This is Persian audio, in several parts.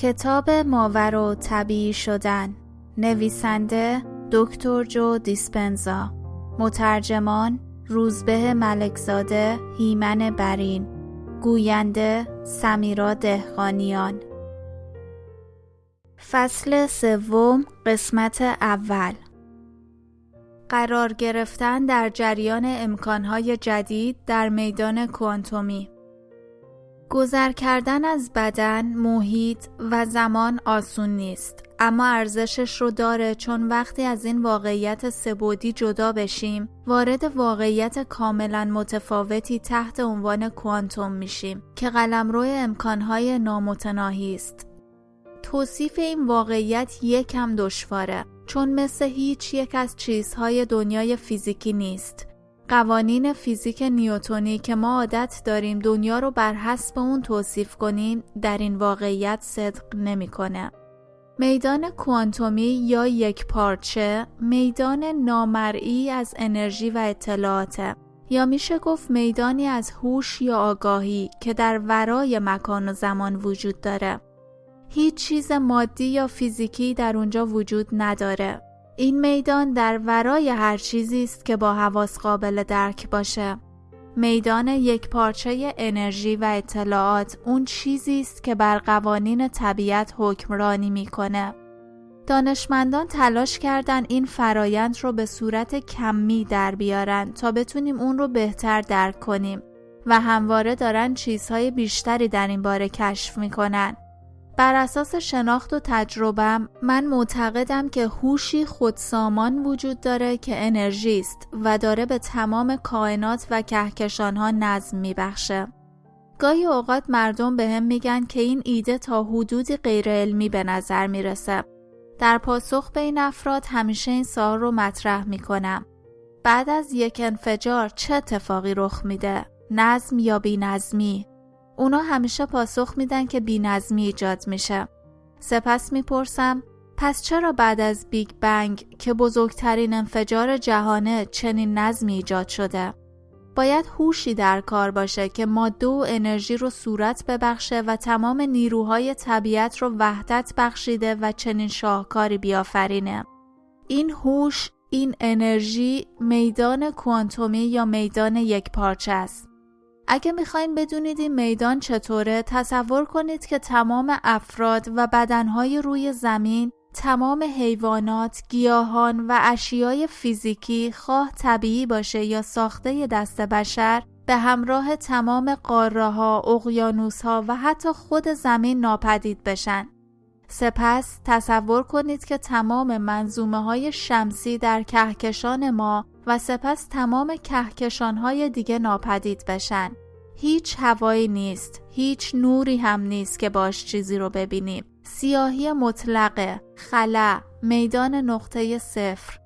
کتاب ماور و طبیعی شدن. نویسنده دکتر جو دیسپنزا. مترجمان روزبه ملکزاده هیمن برین. گوینده سمیرا دهقانیان. فصل سوم قسمت اول. قرار گرفتن در جریان امکانهای جدید در میدان کوانتومی. گذر کردن از بدن، محیط و زمان آسون نیست. اما ارزشش رو داره چون وقتی از این واقعیت سبودی جدا بشیم وارد واقعیت کاملا متفاوتی تحت عنوان کوانتوم میشیم که قلمرو امکانهای نامتناهی است. توصیف این واقعیت یکم دشواره چون مثل هیچ یک از چیزهای دنیای فیزیکی نیست. قوانین فیزیک نیوتونی که ما عادت داریم دنیا رو بر حسب اون توصیف کنیم در این واقعیت صدق نمی‌کنه. میدان کوانتومی یا یک پارچه میدان نامرئی از انرژی و اطلاعاته یا میشه گفت میدانی از هوش یا آگاهی که در ورای مکان و زمان وجود داره. هیچ چیز مادی یا فیزیکی در اونجا وجود نداره این میدان در ورای هر چیزی است که با حواس قابل درک باشه. میدان یک پارچه انرژی و اطلاعات اون چیزی است که بر قوانین طبیعت حکمرانی می‌کنه. دانشمندان تلاش کردن این فرایند رو به صورت کمی در بیارن تا بتونیم اون رو بهتر درک کنیم و همواره دارن چیزهای بیشتری در این باره کشف می‌کنن. بر اساس شناخت و تجربم من معتقدم که هوشی خودسامان وجود داره که انرژی است و داره به تمام کائنات و کهکشانها نظم میبخشه. گاهی اوقات مردم به هم میگن که این ایده تا حدودی غیر علمی به نظر می‌رسه. در پاسخ به این افراد همیشه این سوال رو مطرح می‌کنم. بعد از یک انفجار چه اتفاقی رخ میده؟ نظم یا بینظمی؟ اونا همیشه پاسخ میدن که بینظمی ایجاد میشه. سپس می‌پرسم پس چرا بعد از بیگ بنگ که بزرگترین انفجار جهانه چنین نظمی ایجاد شده؟ باید هوشی در کار باشه که ماده و انرژی رو صورت ببخشه و تمام نیروهای طبیعت رو وحدت بخشیده و چنین شاهکاری بیافرینه. این هوش، این انرژی میدان کوانتومی یا میدان یک پارچه است. اگه می‌خواین بدونید این میدان چطوره تصور کنید که تمام افراد و بدنهای روی زمین تمام حیوانات، گیاهان و اشیای فیزیکی خواه طبیعی باشه یا ساخته دست بشر به همراه تمام قاره ها، اقیانوس ها و حتی خود زمین ناپدید بشن. سپس تصور کنید که تمام منظومه های شمسی در کهکشان ما و سپس تمام کهکشان های دیگه ناپدید بشن. هیچ هوایی نیست، هیچ نوری هم نیست که باش چیزی رو ببینیم. سیاهی مطلقه، خلا، میدان نقطه صفر.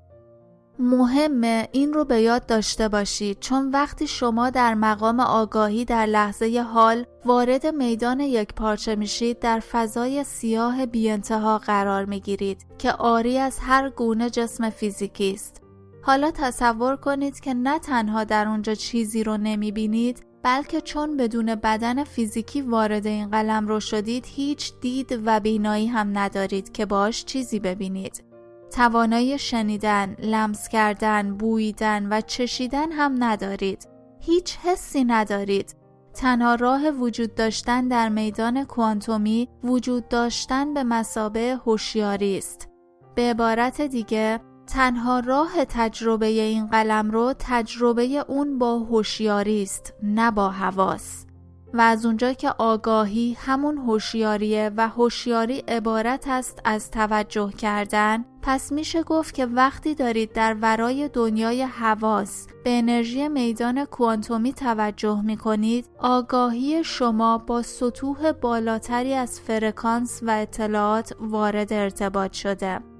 مهمه این رو به یاد داشته باشید چون وقتی شما در مقام آگاهی در لحظه حال وارد میدان یک پارچه میشید در فضای سیاه بی انتها قرار می‌گیرید که آری از هر گونه جسم فیزیکی است. حالا تصور کنید که نه تنها در اونجا چیزی رو نمی‌بینید بلکه چون بدون بدن فیزیکی وارد این قلم رو شدید هیچ دید و بینایی هم ندارید که باش چیزی ببینید. توانایی شنیدن، لمس کردن، بویدن و چشیدن هم ندارید. هیچ حسی ندارید. تنها راه وجود داشتن در میدان کوانتومی وجود داشتن به مسابه هوشیاری است. به عبارت دیگه تنها راه تجربه این قلم رو تجربه اون با هوشیاری است نه با حواس. و از اونجا که آگاهی همون هوشیاریه و هوشیاری عبارت است از توجه کردن پس میشه گفت که وقتی دارید در ورای دنیای حواس به انرژی میدان کوانتومی توجه می‌کنید آگاهی شما با سطوح بالاتری از فرکانس و اطلاعات وارد ارتباط شده.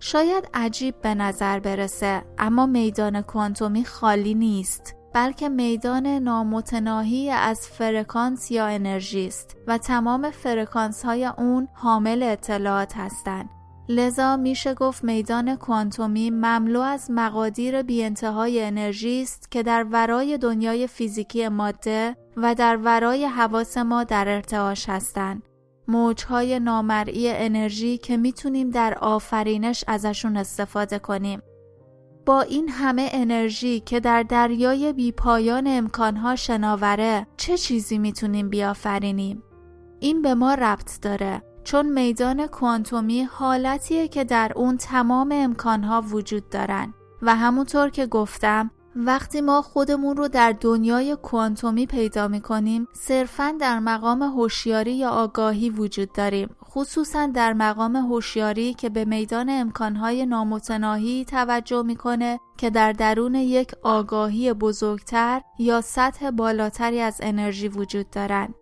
شاید عجیب به نظر برسه اما میدان کوانتومی خالی نیست بلکه میدان نامتناهی از فرکانس یا انرژی است و تمام فرکانس های اون حامل اطلاعات هستند. لذا میشه گفت میدان کوانتومی مملو از مقادیر بی انتهای انرژی است که در ورای دنیای فیزیکی ماده و در ورای حواس ما در ارتعاش هستند. موجهای نامرئی انرژی که می‌تونیم در آفرینش ازشون استفاده کنیم. با این همه انرژی که در دریای بیپایان امکانها شناوره چه چیزی می‌تونیم بیافرینیم؟ این به ما ربط داره چون میدان کوانتومی حالتیه که در اون تمام امکانها وجود دارن و همونطور که گفتم وقتی ما خودمون رو در دنیای کوانتومی پیدا می کنیم صرفا در مقام هوشیاری یا آگاهی وجود داریم خصوصا در مقام هوشیاری که به میدان امکانهای نامتناهی توجه می‌کنه که در درون یک آگاهی بزرگتر یا سطح بالاتری از انرژی وجود دارند.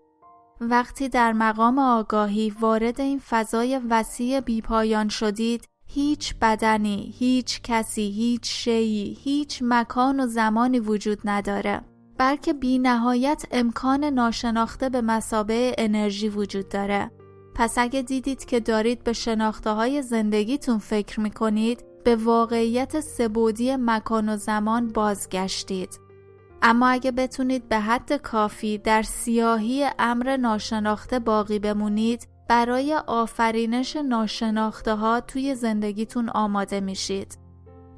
وقتی در مقام آگاهی وارد این فضای وسیع بیپایان شدید هیچ بدنی، هیچ کسی، هیچ شیعی، هیچ مکان و زمانی وجود نداره. بلکه بی نهایت امکان ناشناخته به مسابه انرژی وجود داره. پس اگه دیدید که دارید به شناخته های زندگیتون فکر می‌کنید به واقعیت سبودی مکان و زمان بازگشتید. اما اگه بتونید به حد کافی در سیاهی امر ناشناخته باقی بمونید برای آفرینش ناشناخته ها توی زندگیتون آماده میشید.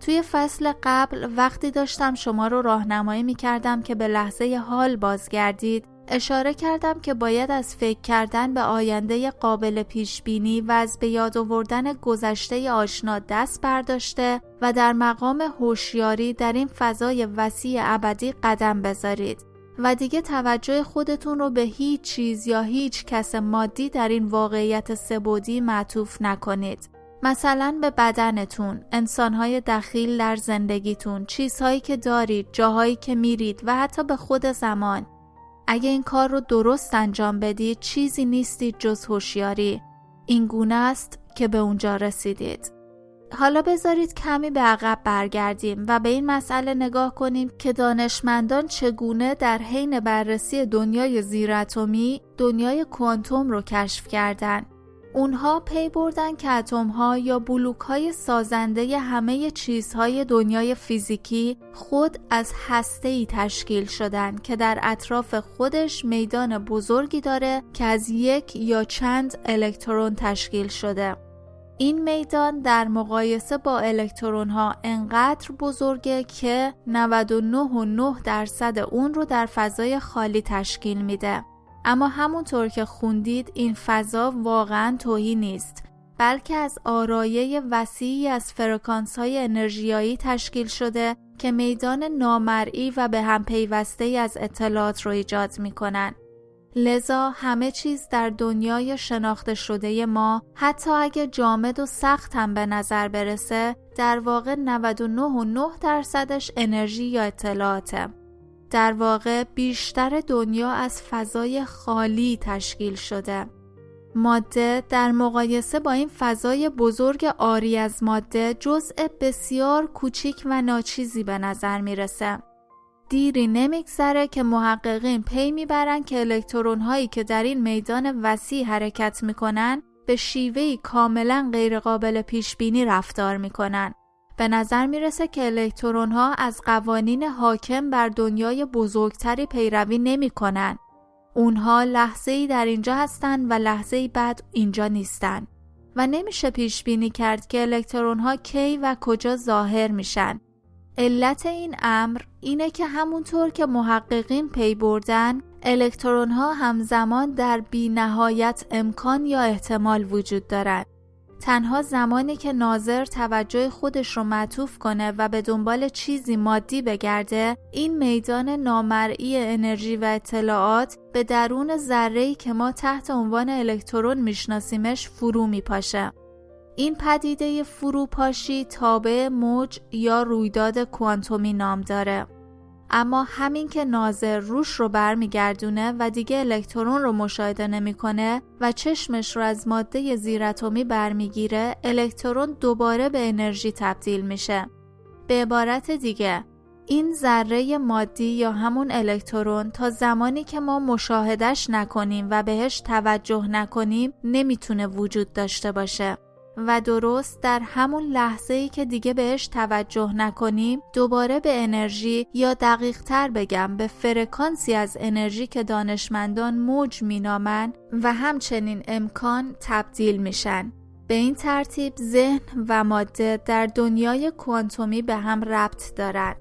توی فصل قبل وقتی داشتم شما رو راهنمایی می کردم که به لحظه حال بازگردید اشاره کردم که باید از فکر کردن به آینده قابل پیش بینی و از به یاد آوردن گذشته آشنا دست برداشته و در مقام هوشیاری در این فضای وسیع ابدی قدم بذارید و دیگه توجه خودتون رو به هیچ چیز یا هیچ کس مادی در این واقعیت سبودی معطوف نکنید. مثلا به بدنتون، انسانهای دخیل در زندگیتون، چیزهایی که دارید، جاهایی که میرید و حتی به خود زمان. اگه این کار رو درست انجام بدید چیزی نیستید جز هوشیاری. این گونه است که به اونجا رسیدید. حالا بذارید کمی به عقب برگردیم و به این مسئله نگاه کنیم که دانشمندان چگونه در حین بررسی دنیای زیراتمی دنیای کوانتوم رو کشف کردند. اونها پی بردن که اتم ها یا بلوک های سازنده همه چیزهای دنیای فیزیکی خود از هسته ای تشکیل شدن که در اطراف خودش میدان بزرگی داره که از یک یا چند الکترون تشکیل شده. این میدان در مقایسه با الکترون ها انقدر بزرگه که 99.9 درصد اون رو در فضای خالی تشکیل میده. اما همونطور که خوندید این فضا واقعا توهی نیست بلکه از آرایه وسیعی از فرکانس های انرژیایی تشکیل شده که میدان نامرئی و به هم پیوسته از اطلاعات رو ایجاد می کنن. لذا همه چیز در دنیای شناخته شده ما حتی اگه جامد و سخت هم به نظر برسه در واقع 99.9 درصدش انرژی یا اطلاعاته. در واقع بیشتر دنیا از فضای خالی تشکیل شده. ماده در مقایسه با این فضای بزرگ آری از ماده جزء بسیار کوچیک و ناچیزی به نظر می‌رسه. دیری نمیگذره که محققین پی می‌برن که الکترون هایی که در این میدان وسیع حرکت می‌کنن به شیوهی کاملا غیرقابل پیش بینی رفتار می‌کنن. به نظر می‌رسه که الکترون ها از قوانین حاکم بر دنیای بزرگتری پیروی نمی‌کنن. اونها لحظه ای در اینجا هستند و لحظه ای بعد اینجا نیستن و نمیشه پیش بینی کرد که الکترون ها کی و کجا ظاهر میشن علت این امر اینه که همونطور که محققین پی بردن الکترون ها همزمان در بی نهایت امکان یا احتمال وجود دارند. تنها زمانی که ناظر توجه خودش رو معطوف کنه و به دنبال چیزی مادی بگرده این میدان نامرئی انرژی و اطلاعات به درون ذره‌ای که ما تحت عنوان الکترون میشناسیمش فرو میپاشه این پدیده فروپاشی تابع موج یا رویداد کوانتومی نام داره. اما همین که ناظر روش رو برمیگردونه و دیگه الکترون رو مشاهده نمی‌کنه و چشمش رو از ماده زیراتمی برمیگیره الکترون دوباره به انرژی تبدیل میشه به عبارت دیگه این ذره مادی یا همون الکترون تا زمانی که ما مشاهدش نکنیم و بهش توجه نکنیم نمی‌تونه وجود داشته باشه و درست در همون لحظه ای که دیگه بهش توجه نکنیم دوباره به انرژی یا دقیق تر بگم به فرکانسی از انرژی که دانشمندان موج مینامن و همچنین امکان تبدیل میشن به این ترتیب ذهن و ماده در دنیای کوانتومی به هم ربط دارند.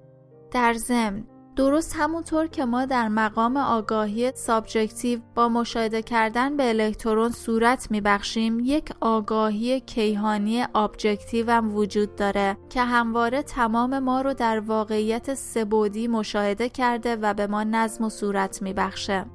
در ضمن درست همونطور که ما در مقام آگاهی subjective با مشاهده کردن به الکترون صورت میبخشیم یک آگاهی کیهانی objective هم وجود داره که همواره تمام ما رو در واقعیت سه‌بعدی مشاهده کرده و به ما نظم و صورت میبخشه.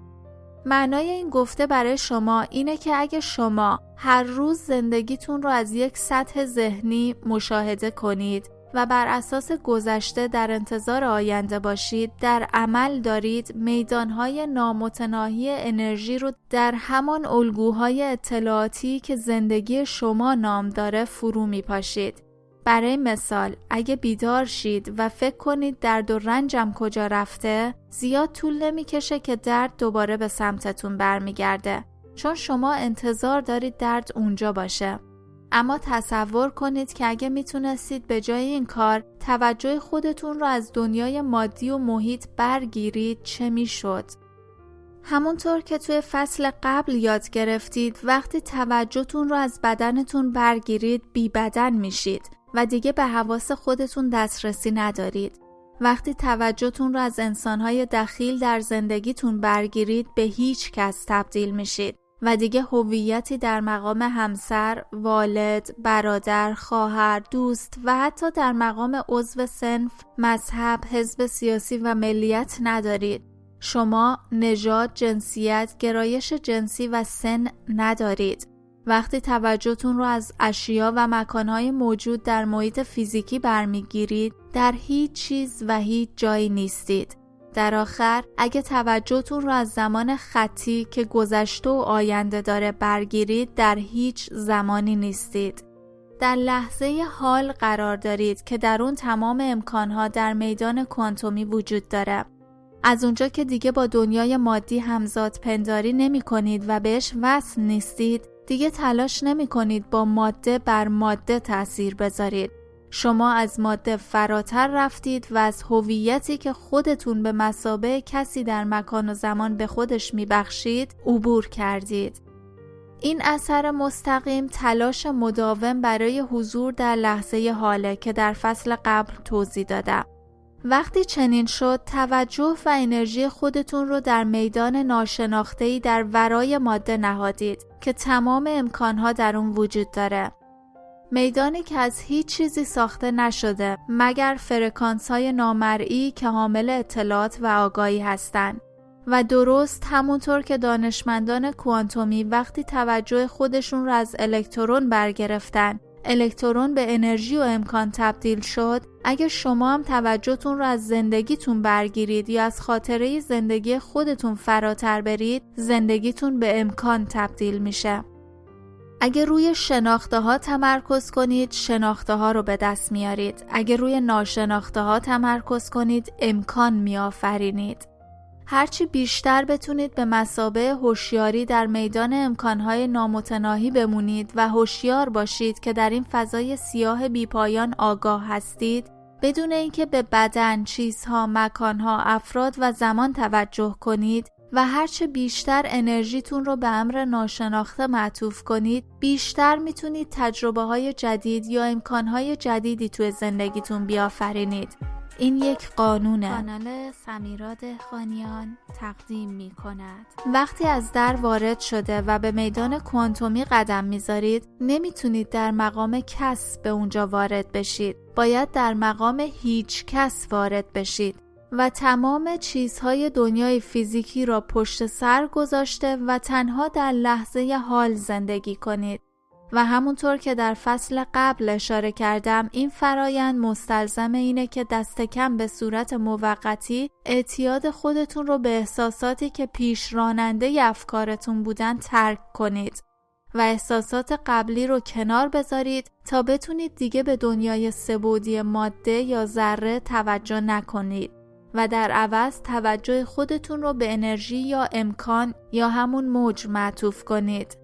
معنای این گفته برای شما اینه که اگه شما هر روز زندگیتون رو از یک سطح ذهنی مشاهده کنید و بر اساس گذشته در انتظار آینده باشید در عمل دارید میدانهای نامتناهی انرژی رو در همان الگوهای اطلاعاتی که زندگی شما نام داره فرو می پاشید. برای مثال اگه بیدار شید و فکر کنید درد و رنجم کجا رفته زیاد طول نمی‌کشه که درد دوباره به سمتتون برمیگرده چون شما انتظار دارید درد اونجا باشه اما تصور کنید که اگه می‌تونستید به جای این کار توجه خودتون رو از دنیای مادی و محیط برگیرید چه می‌شد؟ همونطور که توی فصل قبل یاد گرفتید وقتی توجهتون رو از بدنتون برگیرید بی بدن میشید و دیگه به حواس خودتون دسترسی ندارید. وقتی توجهتون رو از انسانهای دخیل در زندگیتون برگیرید به هیچ کس تبدیل میشید و دیگه هویتی در مقام همسر، والد، برادر، خواهر، دوست و حتی در مقام عضو سنف، مذهب، حزب سیاسی و ملیت ندارید. شما نژاد، جنسیت، گرایش جنسی و سن ندارید. وقتی توجهتون رو از اشیا و مکانهای موجود در محیط فیزیکی برمیگیرید در هیچ چیز و هیچ جایی نیستید. در آخر اگه توجهتون رو از زمان خطی که گذشته و آینده داره برگیرید در هیچ زمانی نیستید. در لحظه حال قرار دارید که در اون تمام امکانها در میدان کوانتومی وجود داره. از اونجا که دیگه با دنیای مادی همزاد پنداری نمی کنید و بهش وصل نیستید دیگه تلاش نمی کنید با ماده بر ماده تاثیر بذارید شما از ماده فراتر رفتید و از هویتی که خودتون به مسابه کسی در مکان و زمان به خودش میبخشید عبور کردید. این اثر مستقیم تلاش مداوم برای حضور در لحظه حاله که در فصل قبل توضیح دادم. وقتی چنین شد توجه و انرژی خودتون رو در میدان ناشناخته‌ای در ورای ماده نهادید که تمام امکانها در اون وجود داره. میدانی که از هیچ چیزی ساخته نشده مگر فرکانس های نامرئی که حامل اطلاعات و آگاهی هستند. و درست همونطور که دانشمندان کوانتومی وقتی توجه خودشون را از الکترون برگرفتن الکترون به انرژی و امکان تبدیل شد اگر شما هم توجهتون رو از زندگیتون برگیرید یا از خاطره زندگی خودتون فراتر برید زندگیتون به امکان تبدیل میشه. اگه روی شناخته ها تمرکز کنید شناخته ها رو به دست میارید. اگه روی ناشناخته ها تمرکز کنید امکان میآفرینید. هرچی بیشتر بتونید به مسابه هوشیاری در میدان امکانهای نامتناهی بمونید و هوشیار باشید که در این فضای سیاه بیپایان آگاه هستید بدون اینکه به بدن، چیزها، مکانها، افراد و زمان توجه کنید و هرچه بیشتر انرژیتون رو به امر ناشناخته معطوف کنید بیشتر می‌تونید تجربه های جدید یا امکان های جدیدی توی زندگیتون بیافرینید. این یک قانونه. کانال سمیراد خانیان تقدیم می کند وقتی از در وارد شده و به میدان کوانتومی قدم می‌ذارید نمی‌تونید در مقام کس به اونجا وارد بشید. باید در مقام هیچ کس وارد بشید. و تمام چیزهای دنیای فیزیکی را پشت سر گذاشته و تنها در لحظه حال زندگی کنید. و همونطور که در فصل قبل اشاره کردم این فرایند مستلزم اینه که دست کم به صورت موقتی اعتیاد خودتون رو به احساساتی که پیش راننده افکارتون بودن ترک کنید و احساسات قبلی رو کنار بذارید تا بتونید دیگه به دنیای سبودی ماده یا ذره توجه نکنید. و در عوض توجه خودتون رو به انرژی یا امکان یا همون موج معطوف کنید.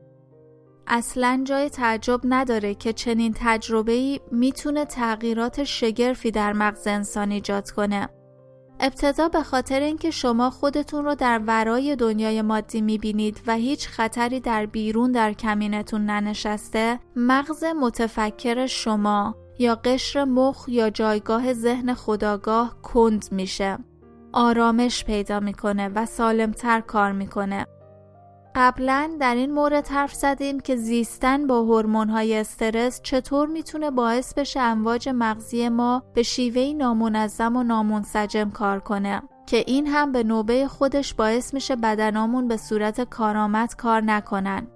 اصلا جای تعجب نداره که چنین تجربه‌ای می‌تونه تغییرات شگرفی در مغز انسان ایجاد کنه. ابتدا به خاطر اینکه شما خودتون رو در ورای دنیای مادی می‌بینید و هیچ خطری در بیرون در کمینتون ننشسته مغز متفکر شما یا قشر مخ یا جایگاه ذهن خداگاه کند میشه. آرامش پیدا می‌کنه و سالمتر کار می‌کنه. قبلا در این مورد حرف زدیم که زیستن با های استرس چطور می‌تونه باعث بشه امواج مغزی ما به شیوهی نامنظم و نامنسجم کار کنه که این هم به نوبه خودش باعث میشه بدنامون به صورت کارآمد کار نکنن.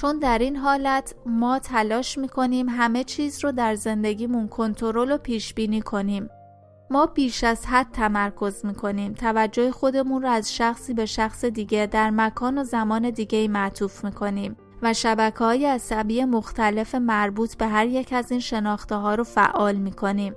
چون در این حالت ما تلاش می‌کنیم همه چیز رو در زندگیمون کنترل و پیش بینی کنیم. ما بیش از حد تمرکز می‌کنیم. توجه خودمون رو از شخصی به شخص دیگه در مکان و زمان دیگه معطوف می‌کنیم و شبکه های عصبی مختلف مربوط به هر یک از این شناخته ها رو فعال می‌کنیم.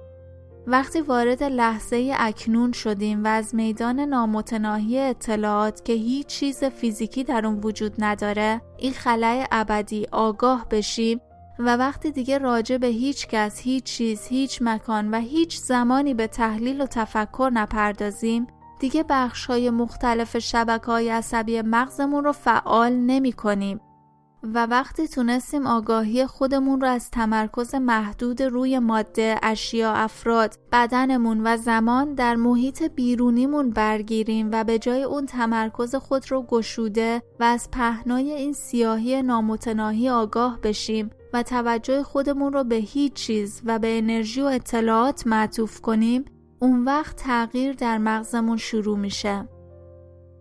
وقتی وارد لحظه اکنون شدیم و از میدان نامتناهی اطلاعات که هیچ چیز فیزیکی در اون وجود نداره این خلای ابدی آگاه بشیم و وقتی دیگه راجع به هیچ کس، هیچ چیز، هیچ مکان و هیچ زمانی به تحلیل و تفکر نپردازیم دیگه بخش های مختلف شبکه های عصبی مغزمون رو فعال نمی کنیم و وقتی تونستیم آگاهی خودمون رو از تمرکز محدود روی ماده، اشیا، افراد، بدنمون و زمان در محیط بیرونیمون برگیریم و به جای اون تمرکز خود رو گشوده و از پهنای این سیاهی نامتناهی آگاه بشیم و توجه خودمون رو به هیچ چیز و به انرژی و اطلاعات معطوف کنیم اون وقت تغییر در مغزمون شروع میشه.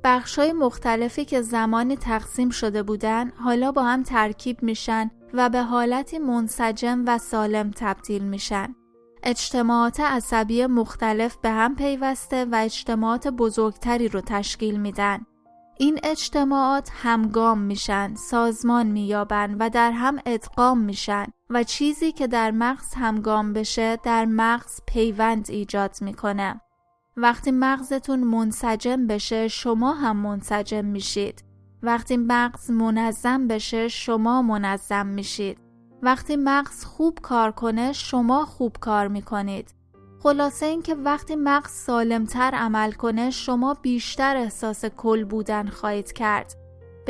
بخشای مختلفی که زمانی تقسیم شده بودن حالا با هم ترکیب میشن و به حالتی منسجم و سالم تبدیل میشن. اجتماعات عصبی مختلف به هم پیوسته و اجتماعات بزرگتری رو تشکیل میدن. این اجتماعات همگام میشن، سازمان مییابن و در هم ادغام میشن و چیزی که در مغز همگام بشه در مغز پیوند ایجاد می‌کنه. وقتی مغزتون منسجم بشه شما هم منسجم میشید. وقتی مغز منظم بشه شما منظم میشید. وقتی مغز خوب کار کنه شما خوب کار می‌کنید. خلاصه اینکه وقتی مغز سالمتر عمل کنه شما بیشتر احساس کل بودن خواهید کرد.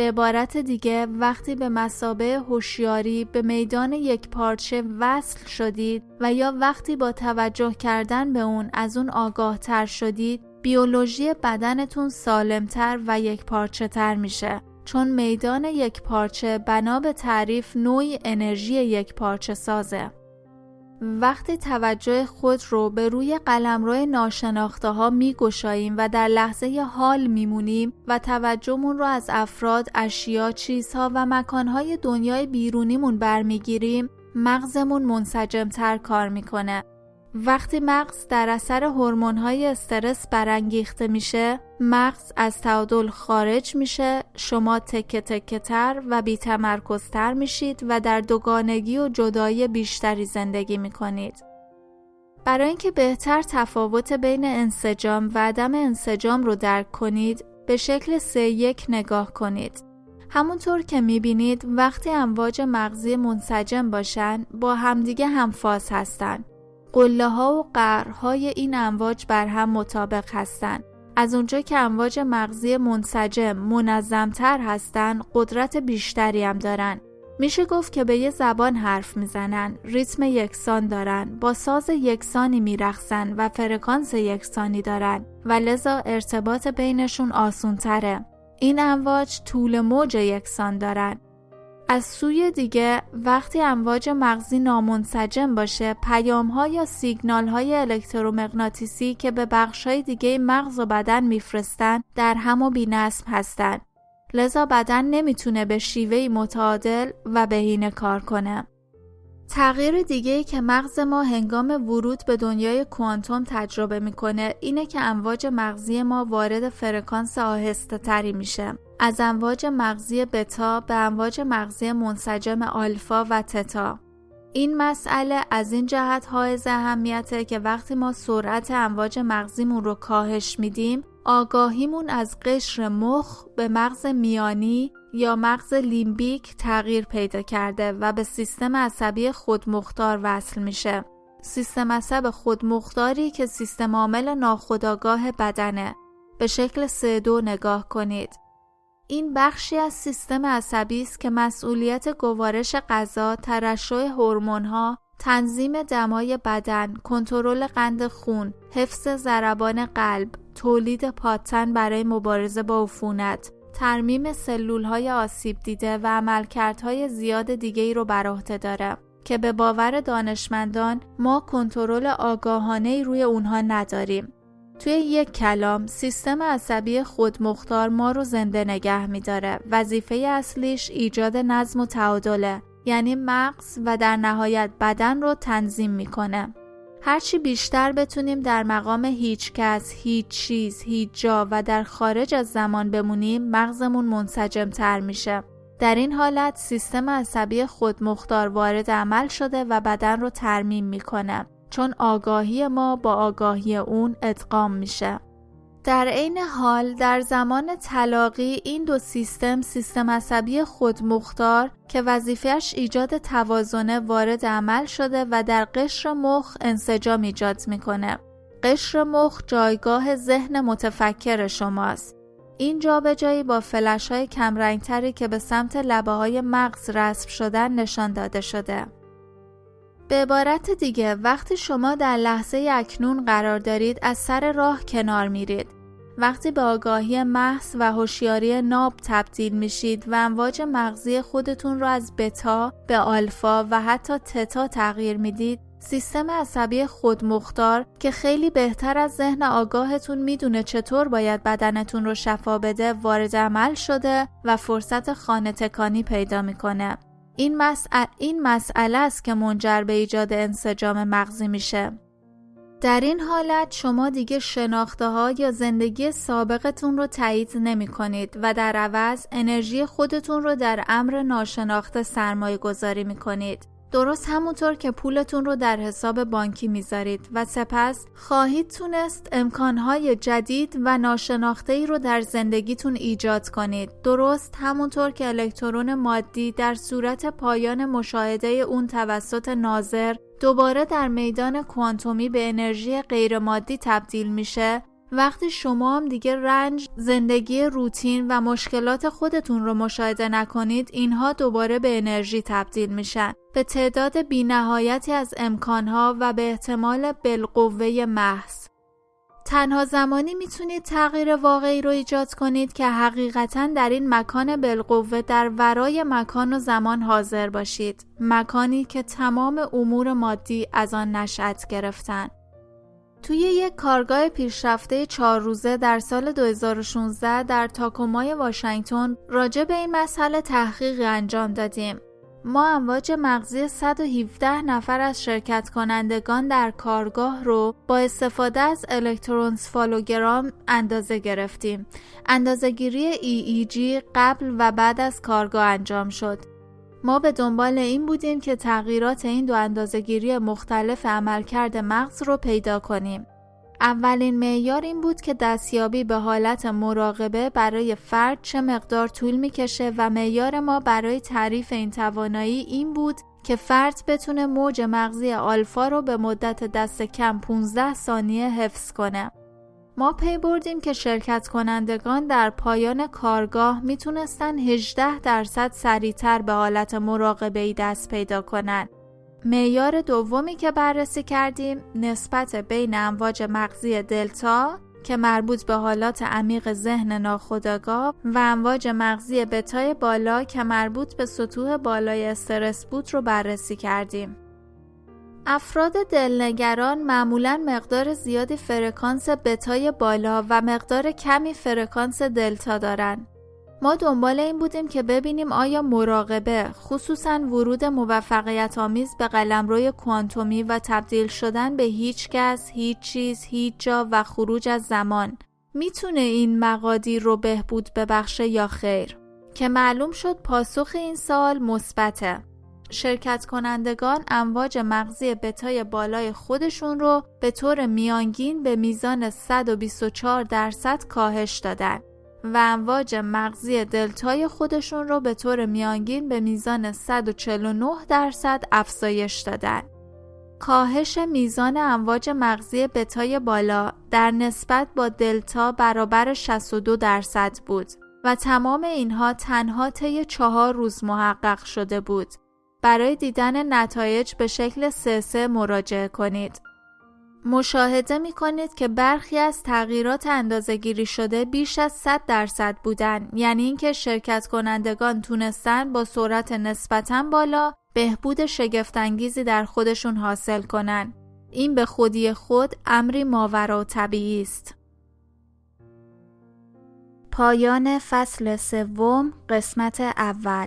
به عبارت دیگه وقتی به مسابه هوشیاری به میدان یک پارچه وصل شدید و یا وقتی با توجه کردن به اون از اون آگاه تر شدید بیولوژی بدنتون سالمتر و یک پارچه تر میشه. چون میدان یک پارچه بنا به تعریف نوعی انرژی یک پارچه سازه. وقتی توجه خود رو به روی قلمرو ناشناخته ها می گشاییم و در لحظه حال میمونیم و توجهمون رو از افراد، اشیا، چیزها و مکانهای دنیای بیرونیمون برمیگیریم مغزمون منسجمتر کار می‌کنه. وقتی مغز در اثر های استرس برانگیخته میشه مغز از تعادل خارج میشه شما تکه تکه تر و بی تر میشید و در دوگانگی و جدایی بیشتری زندگی می‌کنید. برای اینکه بهتر تفاوت بین انسجام و عدم انسجام رو درک کنید به شکل سه یک نگاه کنید. همونطور که می‌بینید وقتی امواج مغزی منسجم باشن با همدیگه همفاز هستند قله ها و قرهای این امواج بر هم مطابق هستند. از اونجا که امواج مغزی منسجم منظمتر هستند قدرت بیشتری هم دارن میشه گفت که به یه زبان حرف می‌زنن ریتم یکسان دارن با ساز یکسانی میرخصن و فرکانس یکسانی دارن و لذا ارتباط بینشون آسونتره. این امواج طول موج یکسان دارن از سوی دیگه وقتی امواج مغزی نامنسجم باشه پیام ها یا سیگنال های الکترومغناطیسی که به بخش های دیگه مغز و بدن میفرستن در هم و بینسم هستن. لذا بدن نمی‌تونه به شیوهی متعادل و بهینه کار کنه. تغییر دیگه که مغز ما هنگام ورود به دنیای کوانتوم تجربه می‌کنه اینه که امواج مغزی ما وارد فرکانس آهسته تری میشه. از امواج مغزی بتا به امواج مغزی منسجم آلفا و تتا. این مسئله از این جهت های اهمیته که وقتی ما سرعت امواج مغزیمون رو کاهش میدیم آگاهیمون از قشر مخ به مغز میانی یا مغز لیمبیک تغییر پیدا کرده و به سیستم عصبی خودمختار وصل میشه. سیستم عصب خودمختاری که سیستم عامل ناخودآگاه بدنه. به شکل سه دو نگاه کنید. این بخشی از سیستم عصبی است که مسئولیت گوارش غذا، ترشح هورمون‌ها، تنظیم دمای بدن، کنترل قند خون، حفظ ضربان قلب، تولید پاتن برای مبارزه با عفونت، ترمیم سلول های آسیب دیده و عملکردهای زیاد دیگه ای رو بر عهده داره که به باور دانشمندان ما کنترل آگاهانه روی اونها نداریم. توی یک کلام سیستم عصبی خودمختار ما رو زنده نگه میداره. وظیفه اصلیش ایجاد نظم و تعادله یعنی مغز و در نهایت بدن رو تنظیم می‌کنه. هرچی بیشتر بتونیم در مقام هیچ کس، هیچ چیز، هیچ جا و در خارج از زمان بمونیم مغزمون منسجم تر میشه. در این حالت سیستم عصبی خودمختار وارد عمل شده و بدن رو ترمیم می‌کنه چون آگاهی ما با آگاهی اون ادغام میشه. در عین حال در زمان طلاقی این دو سیستم سیستم عصبی خودمختار که وظیفهش ایجاد توازنه وارد عمل شده و در قشر مخ انسجام ایجاد می‌کنه. قشر مخ جایگاه ذهن متفکر شماست. این جابجایی با فلش های کمرنگتری که به سمت لبه های مغز رسم شدن نشان داده شده. به عبارت دیگه وقتی شما در لحظه اکنون قرار دارید از سر راه کنار میرید وقتی به آگاهی محض و هوشیاری ناب تبدیل میشید و امواج مغزی خودتون رو از بتا به آلفا و حتی تتا تغییر می‌دید سیستم عصبی خودمختار که خیلی بهتر از ذهن آگاهتون می‌دونه چطور باید بدنتون رو شفا بده وارد عمل شده و فرصت خانه تکانی پیدا می‌کنه. این, مسئله این مسئله است که منجر به ایجاد انسجام مغزی میشه. در این حالت شما دیگه شناخته ها یا زندگی سابقتون رو تایید نمی کنید و در عوض انرژی خودتون رو در امر ناشناخته سرمایه گذاری می کنید. درست همونطور که پولتون رو در حساب بانکی می‌ذارید و سپس خواهید تونست امکانهای جدید و ناشناخته ای رو در زندگیتون ایجاد کنید. درست همونطور که الکترون مادی در صورت پایان مشاهده اون توسط ناظر دوباره در میدان کوانتومی به انرژی غیرمادی تبدیل میشه وقتی شما هم دیگه رنج، زندگی روتین و مشکلات خودتون رو مشاهده نکنید اینها دوباره به انرژی تبدیل میشن به تعداد بینهایتی از امکانها و به احتمال بالقوه محض تنها زمانی می‌تونید تغییر واقعی رو ایجاد کنید که حقیقتا در این مکان بالقوه در ورای مکان و زمان حاضر باشید مکانی که تمام امور مادی از آن نشأت گرفتن توی یک کارگاه پیشرفته چهار روزه در سال 2016 در تاکومای واشنگتن راجع به این مسئله تحقیق انجام دادیم. ما امواج مغزی 117 نفر از شرکت کنندگان در کارگاه رو با استفاده از الکترونسفالوگرام اندازه گرفتیم. اندازهگیری EEG قبل و بعد از کارگاه انجام شد. ما به دنبال این بودیم که تغییرات این دو اندازهگیری مختلف عملکرد مغز رو پیدا کنیم. اولین معیار این بود که دستیابی به حالت مراقبه برای فرد چه مقدار طول می‌کشه و معیار ما برای تعریف این توانایی این بود که فرد بتونه موج مغزی آلفا رو به مدت دست کم 15 ثانیه حفظ کنه. ما پی بردیم که شرکت کنندگان در پایان کارگاه می‌تونستن 18 درصد سریعتر به حالت مراقبه ای دست پیدا کنند. معیار دومی که بررسی کردیم نسبت بین امواج مغزی دلتا که مربوط به حالات عمیق ذهن ناخودآگاه و امواج مغزی بتای بالا که مربوط به سطوح بالای استرس بود رو بررسی کردیم. افراد دلنگران معمولا مقدار زیادی فرکانس بتای بالا و مقدار کمی فرکانس دلتا دارند. ما دنبال این بودیم که ببینیم آیا مراقبه خصوصا ورود موفقیت آمیز به قلمروی کوانتومی و تبدیل شدن به هیچ کس، هیچ چیز، هیچ جا و خروج از زمان می‌تونه این مقادیر رو بهبود ببخشه یا خیر که معلوم شد پاسخ این سال مثبته. شرکت کنندگان امواج مغزی بتای بالای خودشون رو به طور میانگین به میزان 124 درصد کاهش دادن و امواج مغزی دلتای خودشون رو به طور میانگین به میزان 149 درصد افزایش دادن. کاهش میزان امواج مغزی بتای بالا در نسبت با دلتا برابر 62 درصد بود و تمام اینها تنها طی چهار روز محقق شده بود. برای دیدن نتایج به شکل سه مراجعه کنید. مشاهده می کنید که برخی از تغییرات اندازه گیری شده بیش از 100 درصد بودن یعنی اینکه شرکت کنندگان تونستن با سرعت نسبتا بالا بهبود شگفتانگیزی در خودشون حاصل کنن. این به خودی خود امری ماورا و طبیعی است. پایان فصل سوم قسمت اول